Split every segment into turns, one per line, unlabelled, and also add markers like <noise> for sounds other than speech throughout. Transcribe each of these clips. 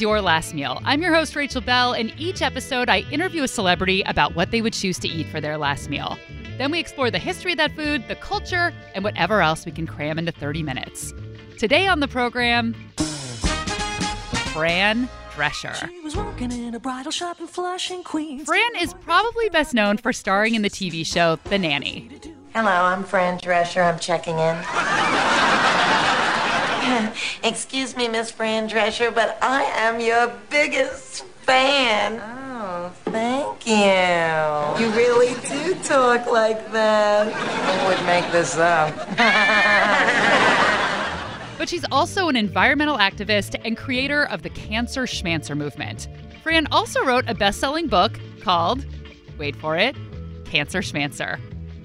is Your Last Meal. I'm your host, Rachel Bell, and each episode I interview a celebrity about what they would choose to eat for their last meal. Then we explore the history of that food, the culture, and whatever else we can cram into 30 minutes. Today on the program, Fran Drescher. Fran is probably best known for starring in the TV show The Nanny.
Hello, I'm Fran Drescher. I'm checking in. <laughs> Excuse me, Miss Fran Drescher, but I am your biggest fan. Oh, thank you. You really do talk like that. Who would make this up? <laughs>
but she's also an environmental activist and creator of the Cancer Schmancer movement. Fran also wrote a best selling book called, wait for it, Cancer Schmancer.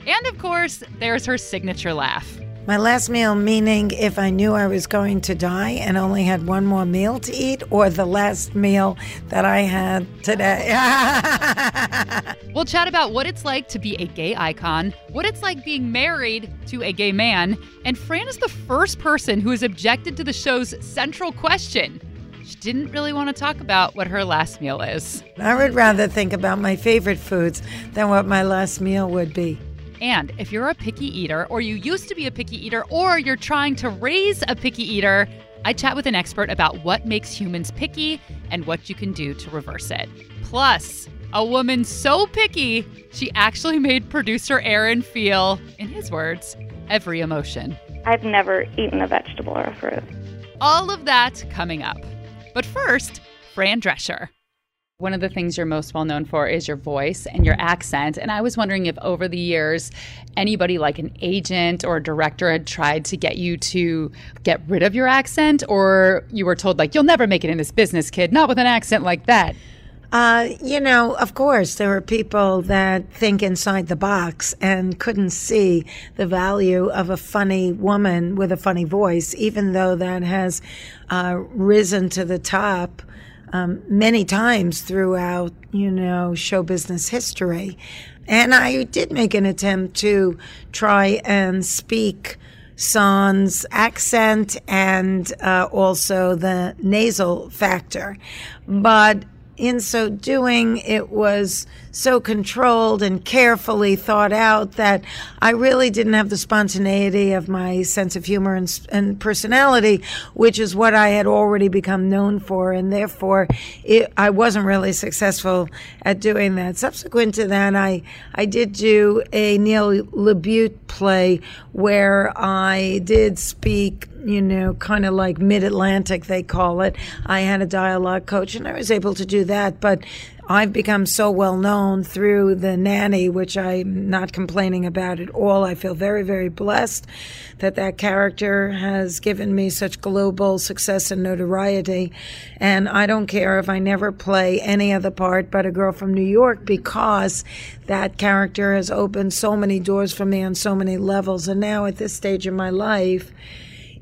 And of course, there's her signature laugh.
My last meal, meaning if I knew I was going to die and only had one more meal to eat, or the last meal that I had today. <laughs>
we'll chat about what it's like to be a gay icon, what it's like being married to a gay man, and Fran is the first person who has objected to the show's central question. She didn't really want to talk about what her last meal is.
I would rather think about my favorite foods than what my last meal would be.
And if you're a picky eater, or you used to be a picky eater, or you're trying to raise a picky eater, I chat with an expert about what makes humans picky and what you can do to reverse it. Plus, a woman so picky, she actually made producer Aaron feel, in his words, every emotion.
I've never eaten a vegetable or a fruit.
All of that coming up. But first, Fran Drescher. One of the things you're most well known for is your voice and your accent. And I was wondering if over the years, anybody like an agent or a director had tried to get you to get rid of your accent, or you were told, like, you'll never make it in this business, kid, not with an accent like that.
Uh, you know, of course, there are people that think inside the box and couldn't see the value of a funny woman with a funny voice, even though that has uh, risen to the top um, many times throughout, you know, show business history. And I did make an attempt to try and speak sans accent and uh, also the nasal factor. But in so doing, it was so controlled and carefully thought out that I really didn't have the spontaneity of my sense of humor and, and personality, which is what I had already become known for. And therefore, it, I wasn't really successful at doing that. Subsequent to that, I, I did do a Neil LaBute play where I did speak you know, kind of like mid Atlantic, they call it. I had a dialogue coach and I was able to do that. But I've become so well known through the nanny, which I'm not complaining about at all. I feel very, very blessed that that character has given me such global success and notoriety. And I don't care if I never play any other part but a girl from New York because that character has opened so many doors for me on so many levels. And now at this stage in my life,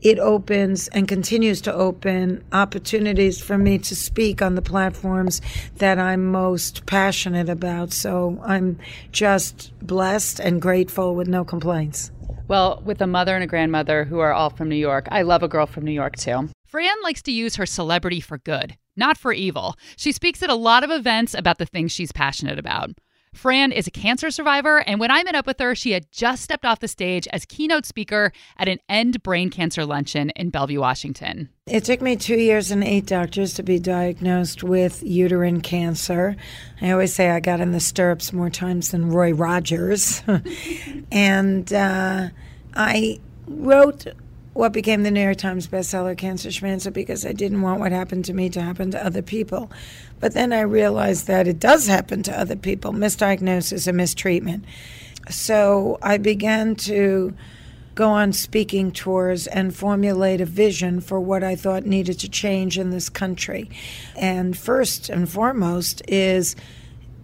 it opens and continues to open opportunities for me to speak on the platforms that I'm most passionate about. So I'm just blessed and grateful with no complaints.
Well, with a mother and a grandmother who are all from New York, I love a girl from New York too. Fran likes to use her celebrity for good, not for evil. She speaks at a lot of events about the things she's passionate about. Fran is a cancer survivor, and when I met up with her, she had just stepped off the stage as keynote speaker at an End Brain Cancer Luncheon in Bellevue, Washington.
It took me two years and eight doctors to be diagnosed with uterine cancer. I always say I got in the stirrups more times than Roy Rogers. <laughs> and uh, I wrote what became the New York Times bestseller, Cancer Schmancer, because I didn't want what happened to me to happen to other people. But then I realized that it does happen to other people misdiagnosis and mistreatment. So I began to go on speaking tours and formulate a vision for what I thought needed to change in this country. And first and foremost is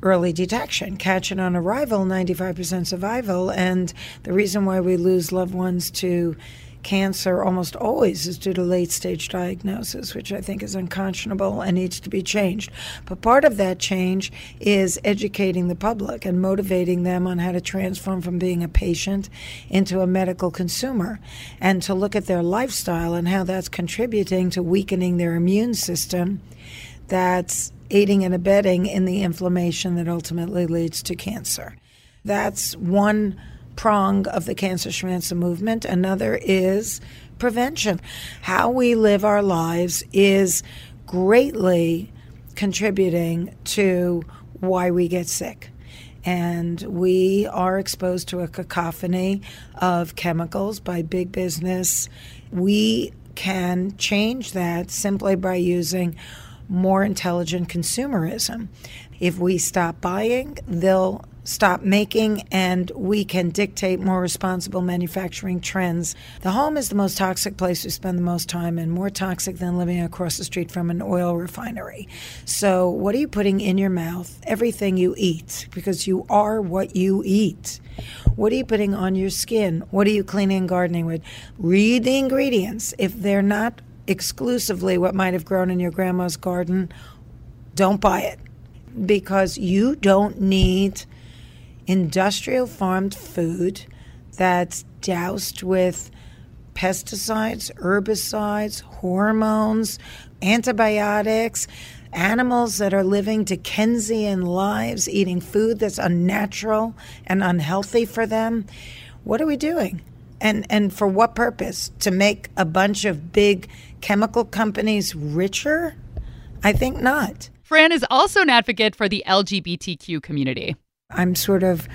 early detection, catching on arrival, 95% survival. And the reason why we lose loved ones to cancer almost always is due to late stage diagnosis, which I think is unconscionable and needs to be changed. But part of that change is educating the public and motivating them on how to transform from being a patient into a medical consumer and to look at their lifestyle and how that's contributing to weakening their immune system that's aiding and abetting in the inflammation that ultimately leads to cancer. That's one prong of the Cancer Schmancer movement. Another is prevention. How we live our lives is greatly contributing to why we get sick. And we are exposed to a cacophony of chemicals by big business. We can change that simply by using more intelligent consumerism. If we stop buying, they'll stop making and we can dictate more responsible manufacturing trends. The home is the most toxic place we spend the most time in, more toxic than living across the street from an oil refinery. So, what are you putting in your mouth? Everything you eat, because you are what you eat. What are you putting on your skin? What are you cleaning and gardening with? Read the ingredients. If they're not exclusively what might have grown in your grandma's garden, don't buy it because you don't need industrial farmed food that's doused with pesticides, herbicides, hormones, antibiotics, animals that are living Dickensian lives, eating food that's unnatural and unhealthy for them. What are we doing? And, and for what purpose? To make a bunch of big chemical companies richer? I think not.
Fran is also an advocate for the LGBTQ community.
I'm sort of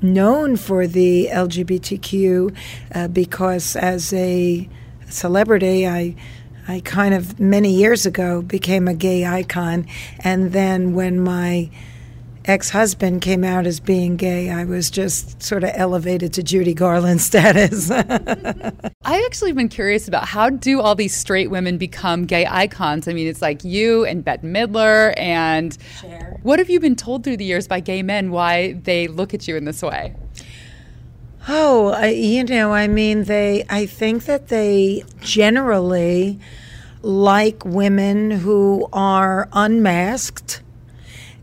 known for the LGBTQ uh, because as a celebrity, I I kind of many years ago became a gay icon, and then when my ex husband came out as being gay, I was just sort of elevated to Judy Garland <laughs> status. <laughs>
I've actually been curious about how do all these straight women become gay icons? I mean, it's like you and Bette Midler, and Cher. what have you been told through the years by gay men why they look at you in this way?
Oh, I, you know, I mean, they, I think that they generally like women who are unmasked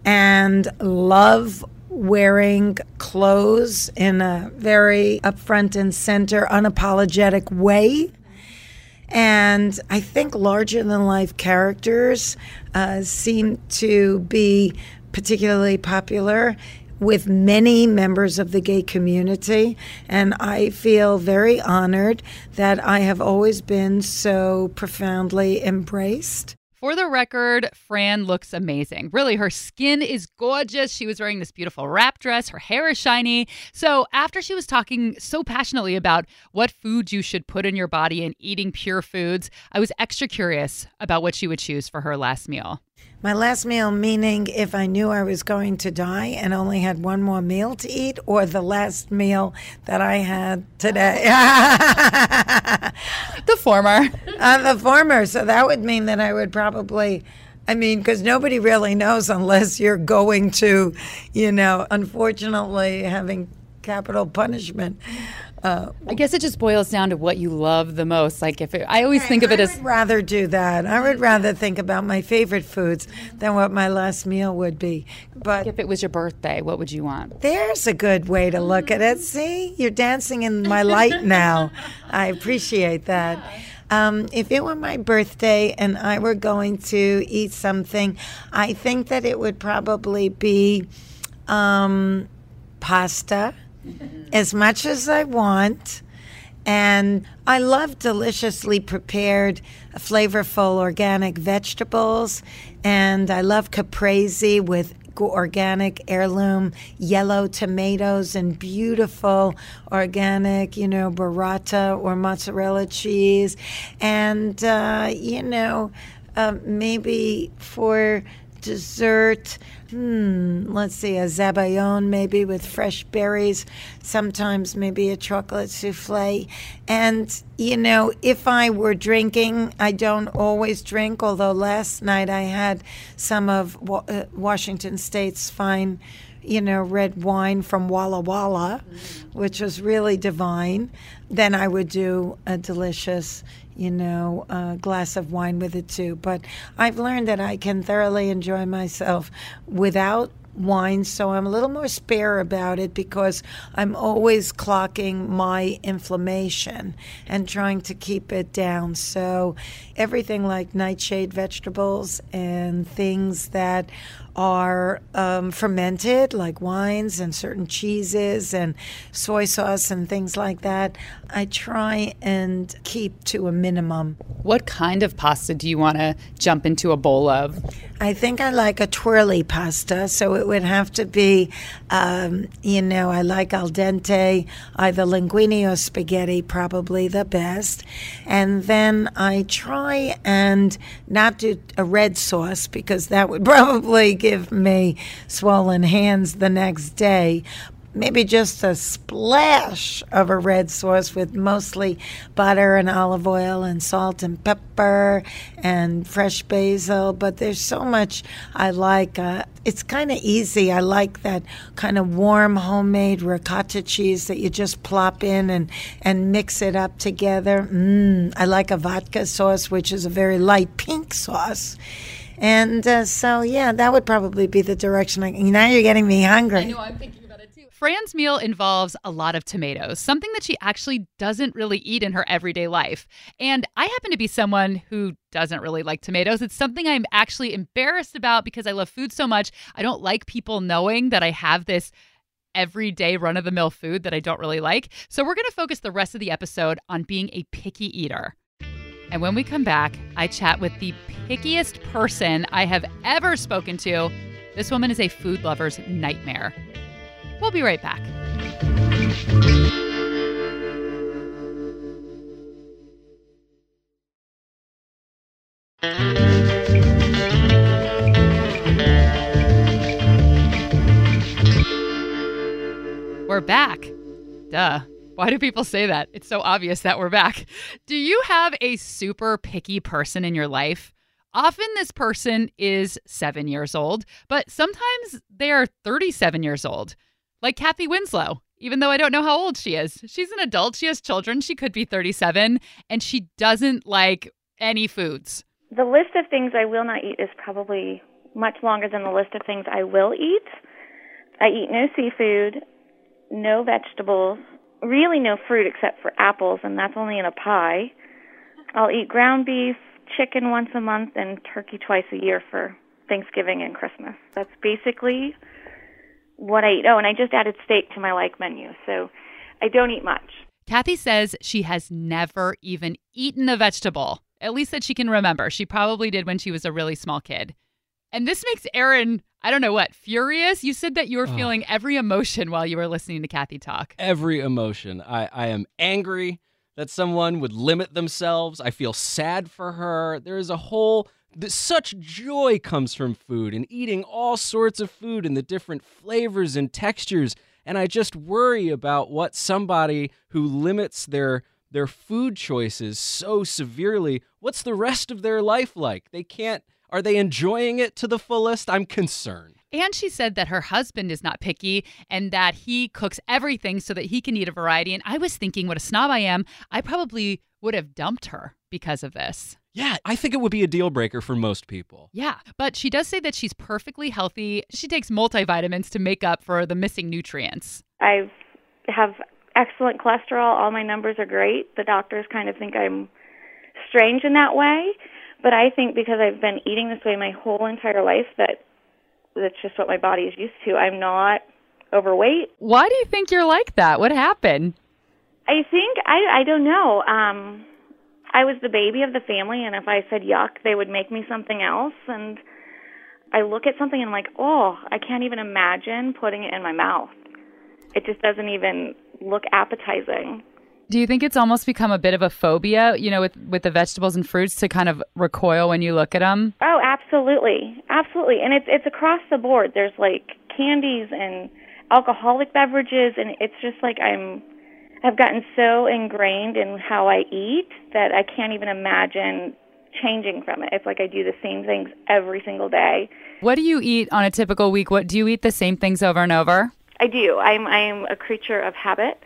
and love wearing clothes in a very upfront and center, unapologetic way. And I think larger than life characters uh, seem to be particularly popular with many members of the gay community. And I feel very honored that I have always been so profoundly embraced.
For the record, Fran looks amazing. Really, her skin is gorgeous. She was wearing this beautiful wrap dress. Her hair is shiny. So, after she was talking so passionately about what foods you should put in your body and eating pure foods, I was extra curious about what she would choose for her last meal.
My last meal, meaning if I knew I was going to die and only had one more meal to eat, or the last meal that I had today. <laughs> <laughs>
the former.
Uh, the former. So that would mean that I would probably. I mean, because nobody really knows unless you're going to, you know, unfortunately having capital punishment.
Uh, I guess it just boils down to what you love the most. Like if it, I always think of it as
I
as
would rather do that. I would rather think about my favorite foods than what my last meal would be. But
if it was your birthday, what would you want?
There's a good way to look at it. See, you're dancing in my light <laughs> now. I appreciate that. Um, if it were my birthday and I were going to eat something, I think that it would probably be um, pasta as much as I want. And I love deliciously prepared, flavorful organic vegetables. And I love caprese with organic heirloom yellow tomatoes and beautiful organic, you know, burrata or mozzarella cheese. And, uh, you know, uh, maybe for dessert, hmm, let's see, a zabayon maybe with fresh berries, sometimes maybe a chocolate souffle. And, you know, if I were drinking, I don't always drink, although last night I had some of uh, Washington State's fine you know, red wine from Walla Walla, which was really divine. Then I would do a delicious, you know, uh, glass of wine with it too. But I've learned that I can thoroughly enjoy myself without wine, so I'm a little more spare about it because I'm always clocking my inflammation and trying to keep it down. So everything like nightshade vegetables and things that are um, fermented, like wines and certain cheeses and soy sauce and things like that, I try and keep to a minimum.
What kind of pasta do you want to jump into a bowl of?
I think I like a twirly pasta, so it would have to be, um, you know, I like al dente, either linguine or spaghetti, probably the best. And then I try and not do a red sauce because that would <laughs> probably give me swollen hands the next day maybe just a splash of a red sauce with mostly butter and olive oil and salt and pepper and fresh basil. But there's so much I like. Uh, it's kind of easy. I like that kind of warm homemade ricotta cheese that you just plop in and, and mix it up together. Mm, I like a vodka sauce, which is a very light pink sauce. And uh, so, yeah, that would probably be the direction. I, now you're getting me hungry.
I know, I'm thinking about it too. Fran's meal involves a lot of tomatoes, something that she actually doesn't really eat in her everyday life. And I happen to be someone who doesn't really like tomatoes. It's something I'm actually embarrassed about because I love food so much. I don't like people knowing that I have this everyday run of the mill food that I don't really like. So we're going to focus the rest of the episode on being a picky eater. And when we come back, I chat with the pickiest person I have ever spoken to. This woman is a food lover's nightmare. We'll be right back. We're back. Duh. Why do people say that? It's so obvious that we're back. Do you have a super picky person in your life? Often this person is seven years old, but sometimes they are 37 years old, like Kathy Winslow. Even though I don't know how old she is, she's an adult. She has children. She could be 37, and she doesn't like any foods.
The list of things I will not eat is probably much longer than the list of things I will eat. I eat no seafood, no vegetables, really no fruit except for apples, and that's only in a pie. I'll eat ground beef, chicken once a month, and turkey twice a year for Thanksgiving and Christmas. That's basically what I eat. Oh, and I just added steak to my like menu, so I don't eat much.
Kathy says she has never even eaten a vegetable, at least that she can remember. She probably did when she was a really small kid. And this makes Aaron, I don't know what, furious. You said that you were feeling every emotion while you were listening to Kathy talk.
Every emotion. I, I am angry that someone would limit themselves. I feel sad for her. There is a whole such joy comes from food and eating all sorts of food and the different flavors and textures. And I just worry about what somebody who limits their their food choices so severely, what's the rest of their life like? They can't are they enjoying it to the fullest? I'm concerned.
And she said that her husband is not picky and that he cooks everything so that he can eat a variety. And I was thinking, what a snob I am. I probably would have dumped her because of this.
Yeah, I think it would be a deal breaker for most people.
Yeah, but she does say that she's perfectly healthy. She takes multivitamins to make up for the missing nutrients.
I have excellent cholesterol. All my numbers are great. The doctors kind of think I'm strange in that way. But I think because I've been eating this way my whole entire life that that's just what my body is used to. I'm not overweight.
Why do you think you're like that? What happened?
I think I I don't know. Um I was the baby of the family and if I said yuck, they would make me something else and I look at something and I'm like, "Oh, I can't even imagine putting it in my mouth." It just doesn't even look appetizing.
Do you think it's almost become a bit of a phobia, you know, with with the vegetables and fruits to kind of recoil when you look at them?
Oh, absolutely, absolutely, and it's it's across the board. There's like candies and alcoholic beverages, and it's just like I'm I've gotten so ingrained in how I eat that I can't even imagine changing from it. It's like I do the same things every single day.
What do you eat on a typical week? What do you eat the same things over and over?
I do. I'm I'm a creature of habit.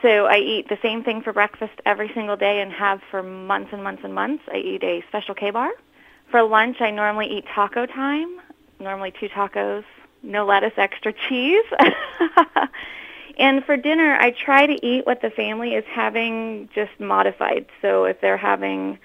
So I eat the same thing for breakfast every single day and have for months and months and months. I eat a special K-bar. For lunch, I normally eat taco time, normally two tacos, no lettuce, extra cheese. <laughs> and for dinner, I try to eat what the family is having just modified. So if they're having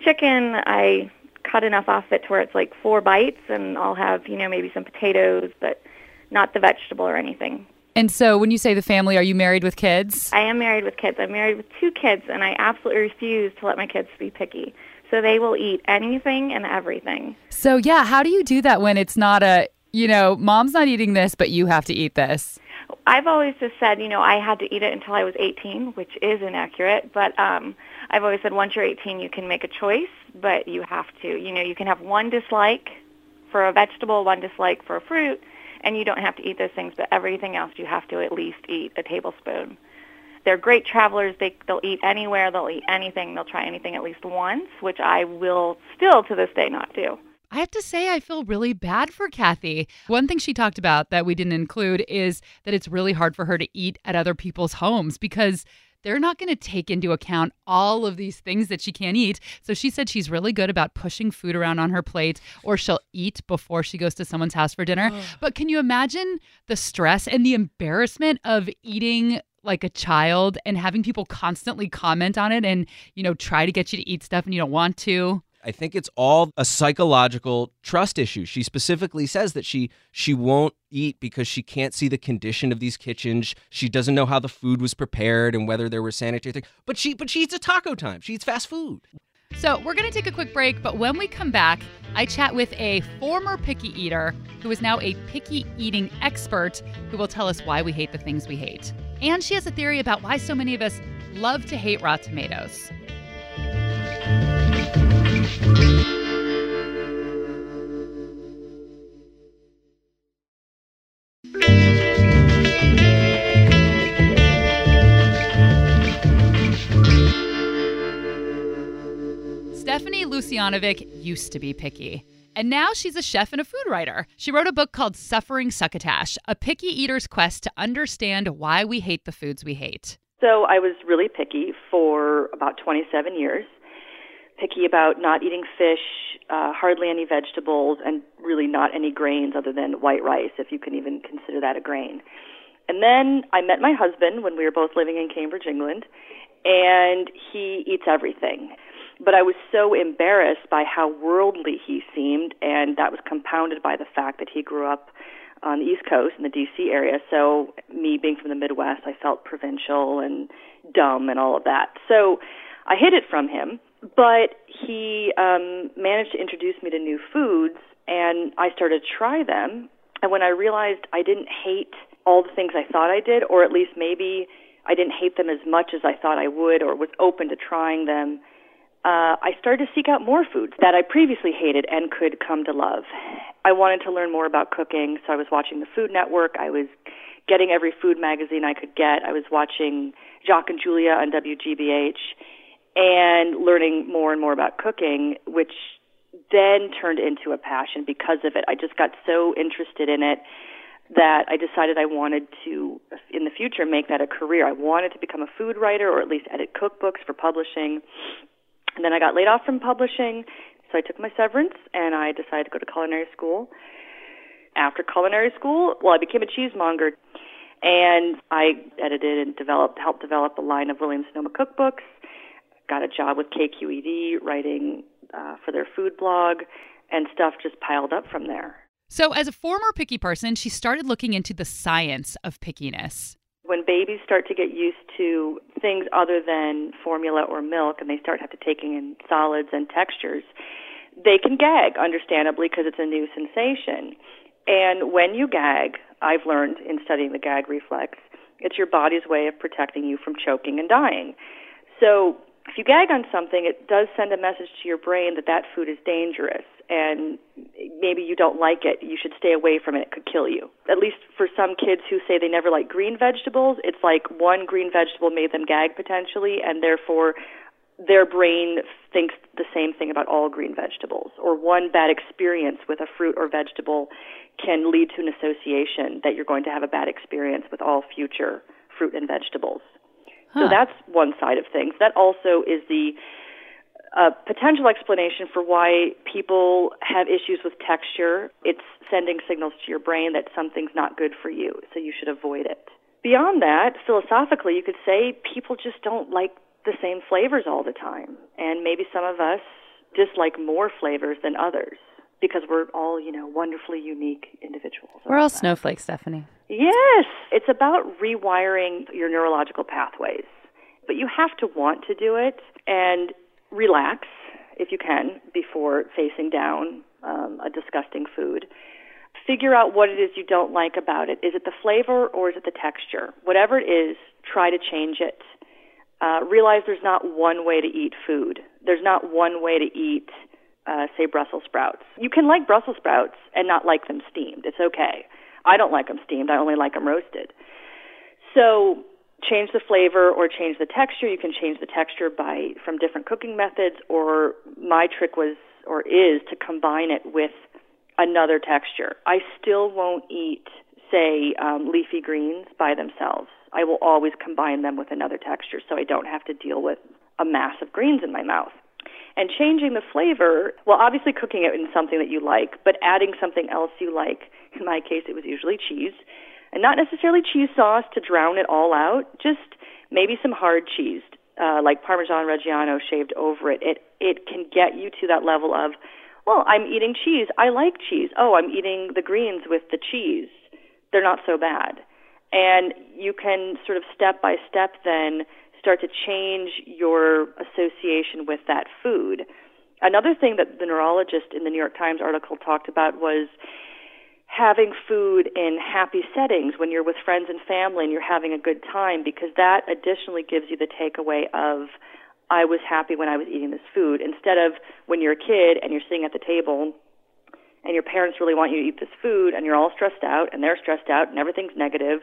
chicken, I cut enough off it to where it's like four bites and I'll have, you know, maybe some potatoes, but not the vegetable or anything.
And so when you say the family, are you married with kids?
I am married with kids. I'm married with two kids, and I absolutely refuse to let my kids be picky. So they will eat anything and everything.
So, yeah, how do you do that when it's not a, you know, mom's not eating this, but you have to eat this?
I've always just said, you know, I had to eat it until I was 18, which is inaccurate. But um, I've always said once you're 18, you can make a choice, but you have to. You know, you can have one dislike for a vegetable, one dislike for a fruit, and you don't have to eat those things, but everything else you have to at least eat a tablespoon. They're great travelers. They, they'll eat anywhere. They'll eat anything. They'll try anything at least once, which I will still to this day not do.
I have to say, I feel really bad for Kathy. One thing she talked about that we didn't include is that it's really hard for her to eat at other people's homes because they're not going to take into account all of these things that she can't eat. So she said she's really good about pushing food around on her plate or she'll eat before she goes to someone's house for dinner. but can you imagine the stress and the embarrassment of eating like a child and having people constantly comment on it and, you know, try to get you to eat stuff and you don't want to?
I think it's all a psychological trust issue. She specifically says that she she won't eat because she can't see the condition of these kitchens. She doesn't know how the food was prepared and whether there were sanitary things. But she but she eats a taco time. She eats fast food.
So, we're going to take a quick break, but when we come back, I chat with a former picky eater who is now a picky eating expert who will tell us why we hate the things we hate. And she has a theory about why so many of us love to hate raw tomatoes. Stephanie Lucianovic used to be picky. And now she's a chef and a food writer. She wrote a book called Suffering Succotash A Picky Eater's Quest to Understand Why We Hate the Foods We Hate.
So I was really picky for about 27 years. Picky about not eating fish, uh, hardly any vegetables, and really not any grains other than white rice, if you can even consider that a grain. And then I met my husband when we were both living in Cambridge, England, and he eats everything. But I was so embarrassed by how worldly he seemed, and that was compounded by the fact that he grew up on the East Coast in the D.C. area. So, me being from the Midwest, I felt provincial and dumb and all of that. So, I hid it from him, but he um, managed to introduce me to new foods, and I started to try them. And when I realized I didn't hate all the things I thought I did, or at least maybe I didn't hate them as much as I thought I would, or was open to trying them uh, I started to seek out more foods that I previously hated and could come to love. I wanted to learn more about cooking, so I was watching the Food Network. I was getting every food magazine I could get. I was watching Jacques and Julia on WGBH and learning more and more about cooking, which then turned into a passion because of it. I just got so interested in it that I decided I wanted to, in the future, make that a career. I wanted to become a food writer or at least edit cookbooks for publishing. And then I got laid off from publishing, so I took my severance and I decided to go to culinary school. After culinary school, well, I became a cheesemonger and I edited and developed, helped develop a line of Williams Sonoma cookbooks. Got a job with KQED writing uh, for their food blog, and stuff just piled up from there.
So, as a former picky person, she started looking into the science of pickiness
when babies start to get used to things other than formula or milk and they start have to taking in solids and textures, they can gag, understandably, because it's a new sensation. And when you gag, I've learned in studying the gag reflex, it's your body's way of protecting you from choking and dying. So if you gag on something, it does send a message to your brain that that food is dangerous and maybe you don't like it, you should stay away from it. It could kill you. At least for some kids who say they never like green vegetables, it's like one green vegetable made them gag potentially, and therefore their brain thinks the same thing about all green vegetables, or one bad experience with a fruit or vegetable can lead to an association that you're going to have a bad experience with all future fruit and vegetables. Huh. So that's one side of things. That also is the uh, potential explanation for why people have issues with texture. It's sending signals to your brain that something's not good for you, so you should avoid it. Beyond that, philosophically, you could say people just don't like the same flavors all the time. And maybe some of us dislike more flavors than others because we're all, you know, wonderfully unique individuals.
We're all that. snowflakes, Stephanie.
Yes, it's about rewiring your neurological pathways. But you have to want to do it and relax if you can before facing down um, a disgusting food. Figure out what it is you don't like about it. Is it the flavor or is it the texture? Whatever it is, try to change it. Uh, realize there's not one way to eat food. There's not one way to eat, uh, say, Brussels sprouts. You can like Brussels sprouts and not like them steamed. It's okay. I don't like them steamed. I only like them roasted. So change the flavor or change the texture. You can change the texture by from different cooking methods. Or my trick was or is to combine it with another texture. I still won't eat, say, um, leafy greens by themselves. I will always combine them with another texture so I don't have to deal with a mass of greens in my mouth. And changing the flavor, well, obviously cooking it in something that you like, but adding something else you like. In my case, it was usually cheese. And not necessarily cheese sauce to drown it all out, just maybe some hard cheese, uh, like Parmesan Reggiano shaved over it. It it can get you to that level of, well, I'm eating cheese. I like cheese. Oh, I'm eating the greens with the cheese. They're not so bad and you can sort of step by step then start to change your association with that food. Another thing that the neurologist in the New York Times article talked about was having food in happy settings when you're with friends and family and you're having a good time because that additionally gives you the takeaway of I was happy when I was eating this food instead of when you're a kid and you're sitting at the table and your parents really want you to eat this food and you're all stressed out and they're stressed out and everything's negative,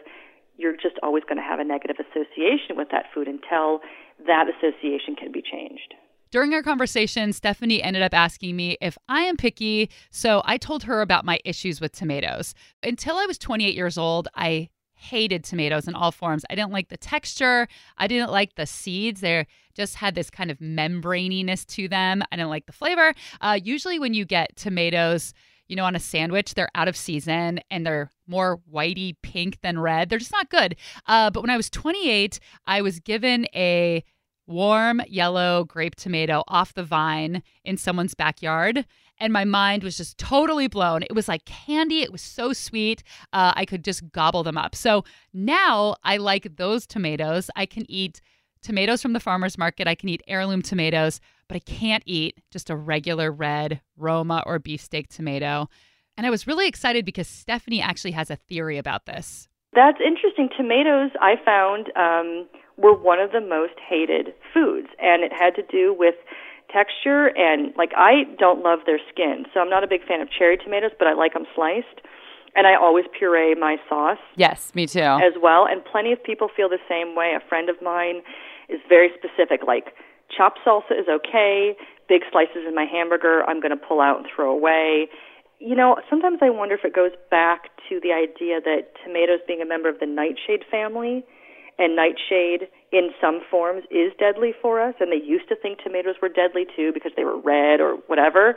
you're just always going to have a negative association with that food until that association can be changed.
During our conversation, Stephanie ended up asking me if I am picky, so I told her about my issues with tomatoes. Until I was 28 years old, I hated tomatoes in all forms. I didn't like the texture. I didn't like the seeds. They just had this kind of membraniness to them. I didn't like the flavor. Uh, usually, when you get tomatoes, you know, on a sandwich, they're out of season and they're more whitey pink than red. They're just not good. Uh, but when I was 28, I was given a warm yellow grape tomato off the vine in someone's backyard. And my mind was just totally blown. It was like candy. It was so sweet. Uh, I could just gobble them up. So now I like those tomatoes. I can eat tomatoes from the farmer's market. I can eat heirloom tomatoes, but I can't eat just a regular red Roma or beefsteak tomato. And I was really excited because Stephanie actually has a theory about this.
That's interesting. Tomatoes, I found, um, were one of the most hated foods, and it had to do with texture and like I don't love their skin, so I'm not a big fan of cherry tomatoes, but I like them sliced. And I always puree my sauce.
Yes, me too.
As well, and plenty of people feel the same way. A friend of mine is very specific. Like chopped salsa is okay. Big slices in my hamburger, I'm going to pull out and throw away. You know, sometimes I wonder if it goes back to the idea that tomatoes being a member of the nightshade family and nightshade in some forms is deadly for us and they used to think tomatoes were deadly too because they were red or whatever.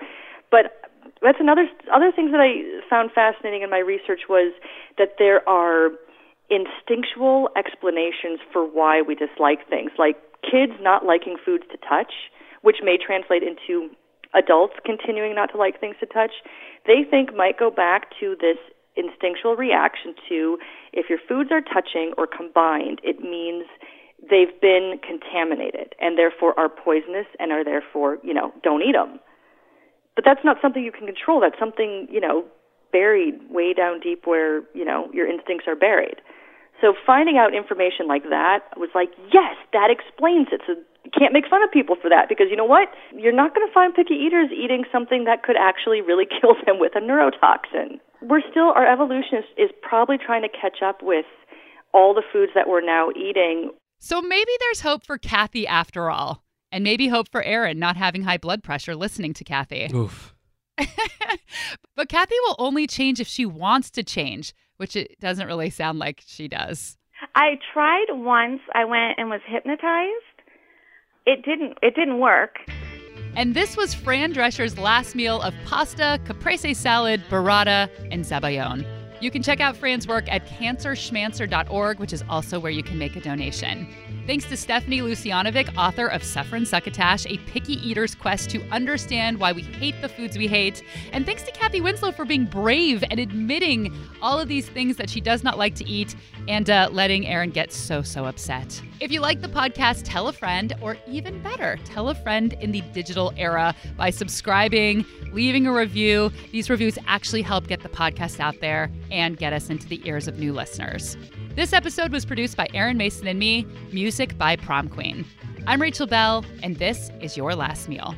But that's another other things that I found fascinating in my research was that there are instinctual explanations for why we dislike things, like kids not liking foods to touch, which may translate into adults continuing not to like things to touch. They think might go back to this instinctual reaction to if your foods are touching or combined, it means they've been contaminated and therefore are poisonous and are therefore, you know, don't eat them. But that's not something you can control. That's something, you know, buried way down deep where, you know, your instincts are buried. So finding out information like that was like, yes, that explains it. So you can't make fun of people for that because you know what? You're not going to find picky eaters eating something that could actually really <laughs> kill them with a neurotoxin. We're still, our evolution is, is probably trying to catch up with all the foods that we're now eating.
So maybe there's hope for Kathy after all. and maybe hope for Aaron not having high blood pressure listening to Kathy. <laughs>
Oof.
but Kathy will only change if she wants to change, which it doesn't really sound like she does.
I tried once. I went and was hypnotized. It didn't. It didn't work.
And this was Fran Drescher's last meal of pasta, caprese salad, burrata, and zabaione. You can check out Fran's work at cancerschmancer.org, which is also where you can make a donation. Thanks to Stephanie Lucianovic, author of Suffering Succotash, A Picky Eater's Quest to Understand Why We Hate the Foods We Hate. And thanks to Kathy Winslow for being brave and admitting all of these things that she does not like to eat and uh, letting Aaron get so, so upset. If you like the podcast, tell a friend, or even better, tell a friend in the digital era by subscribing, leaving a review. These reviews actually help get the podcast out there and get us into the ears of new listeners. This episode was produced by Aaron Mason and me, music by Prom Queen. I'm Rachel Bell, and this is Your Last Meal.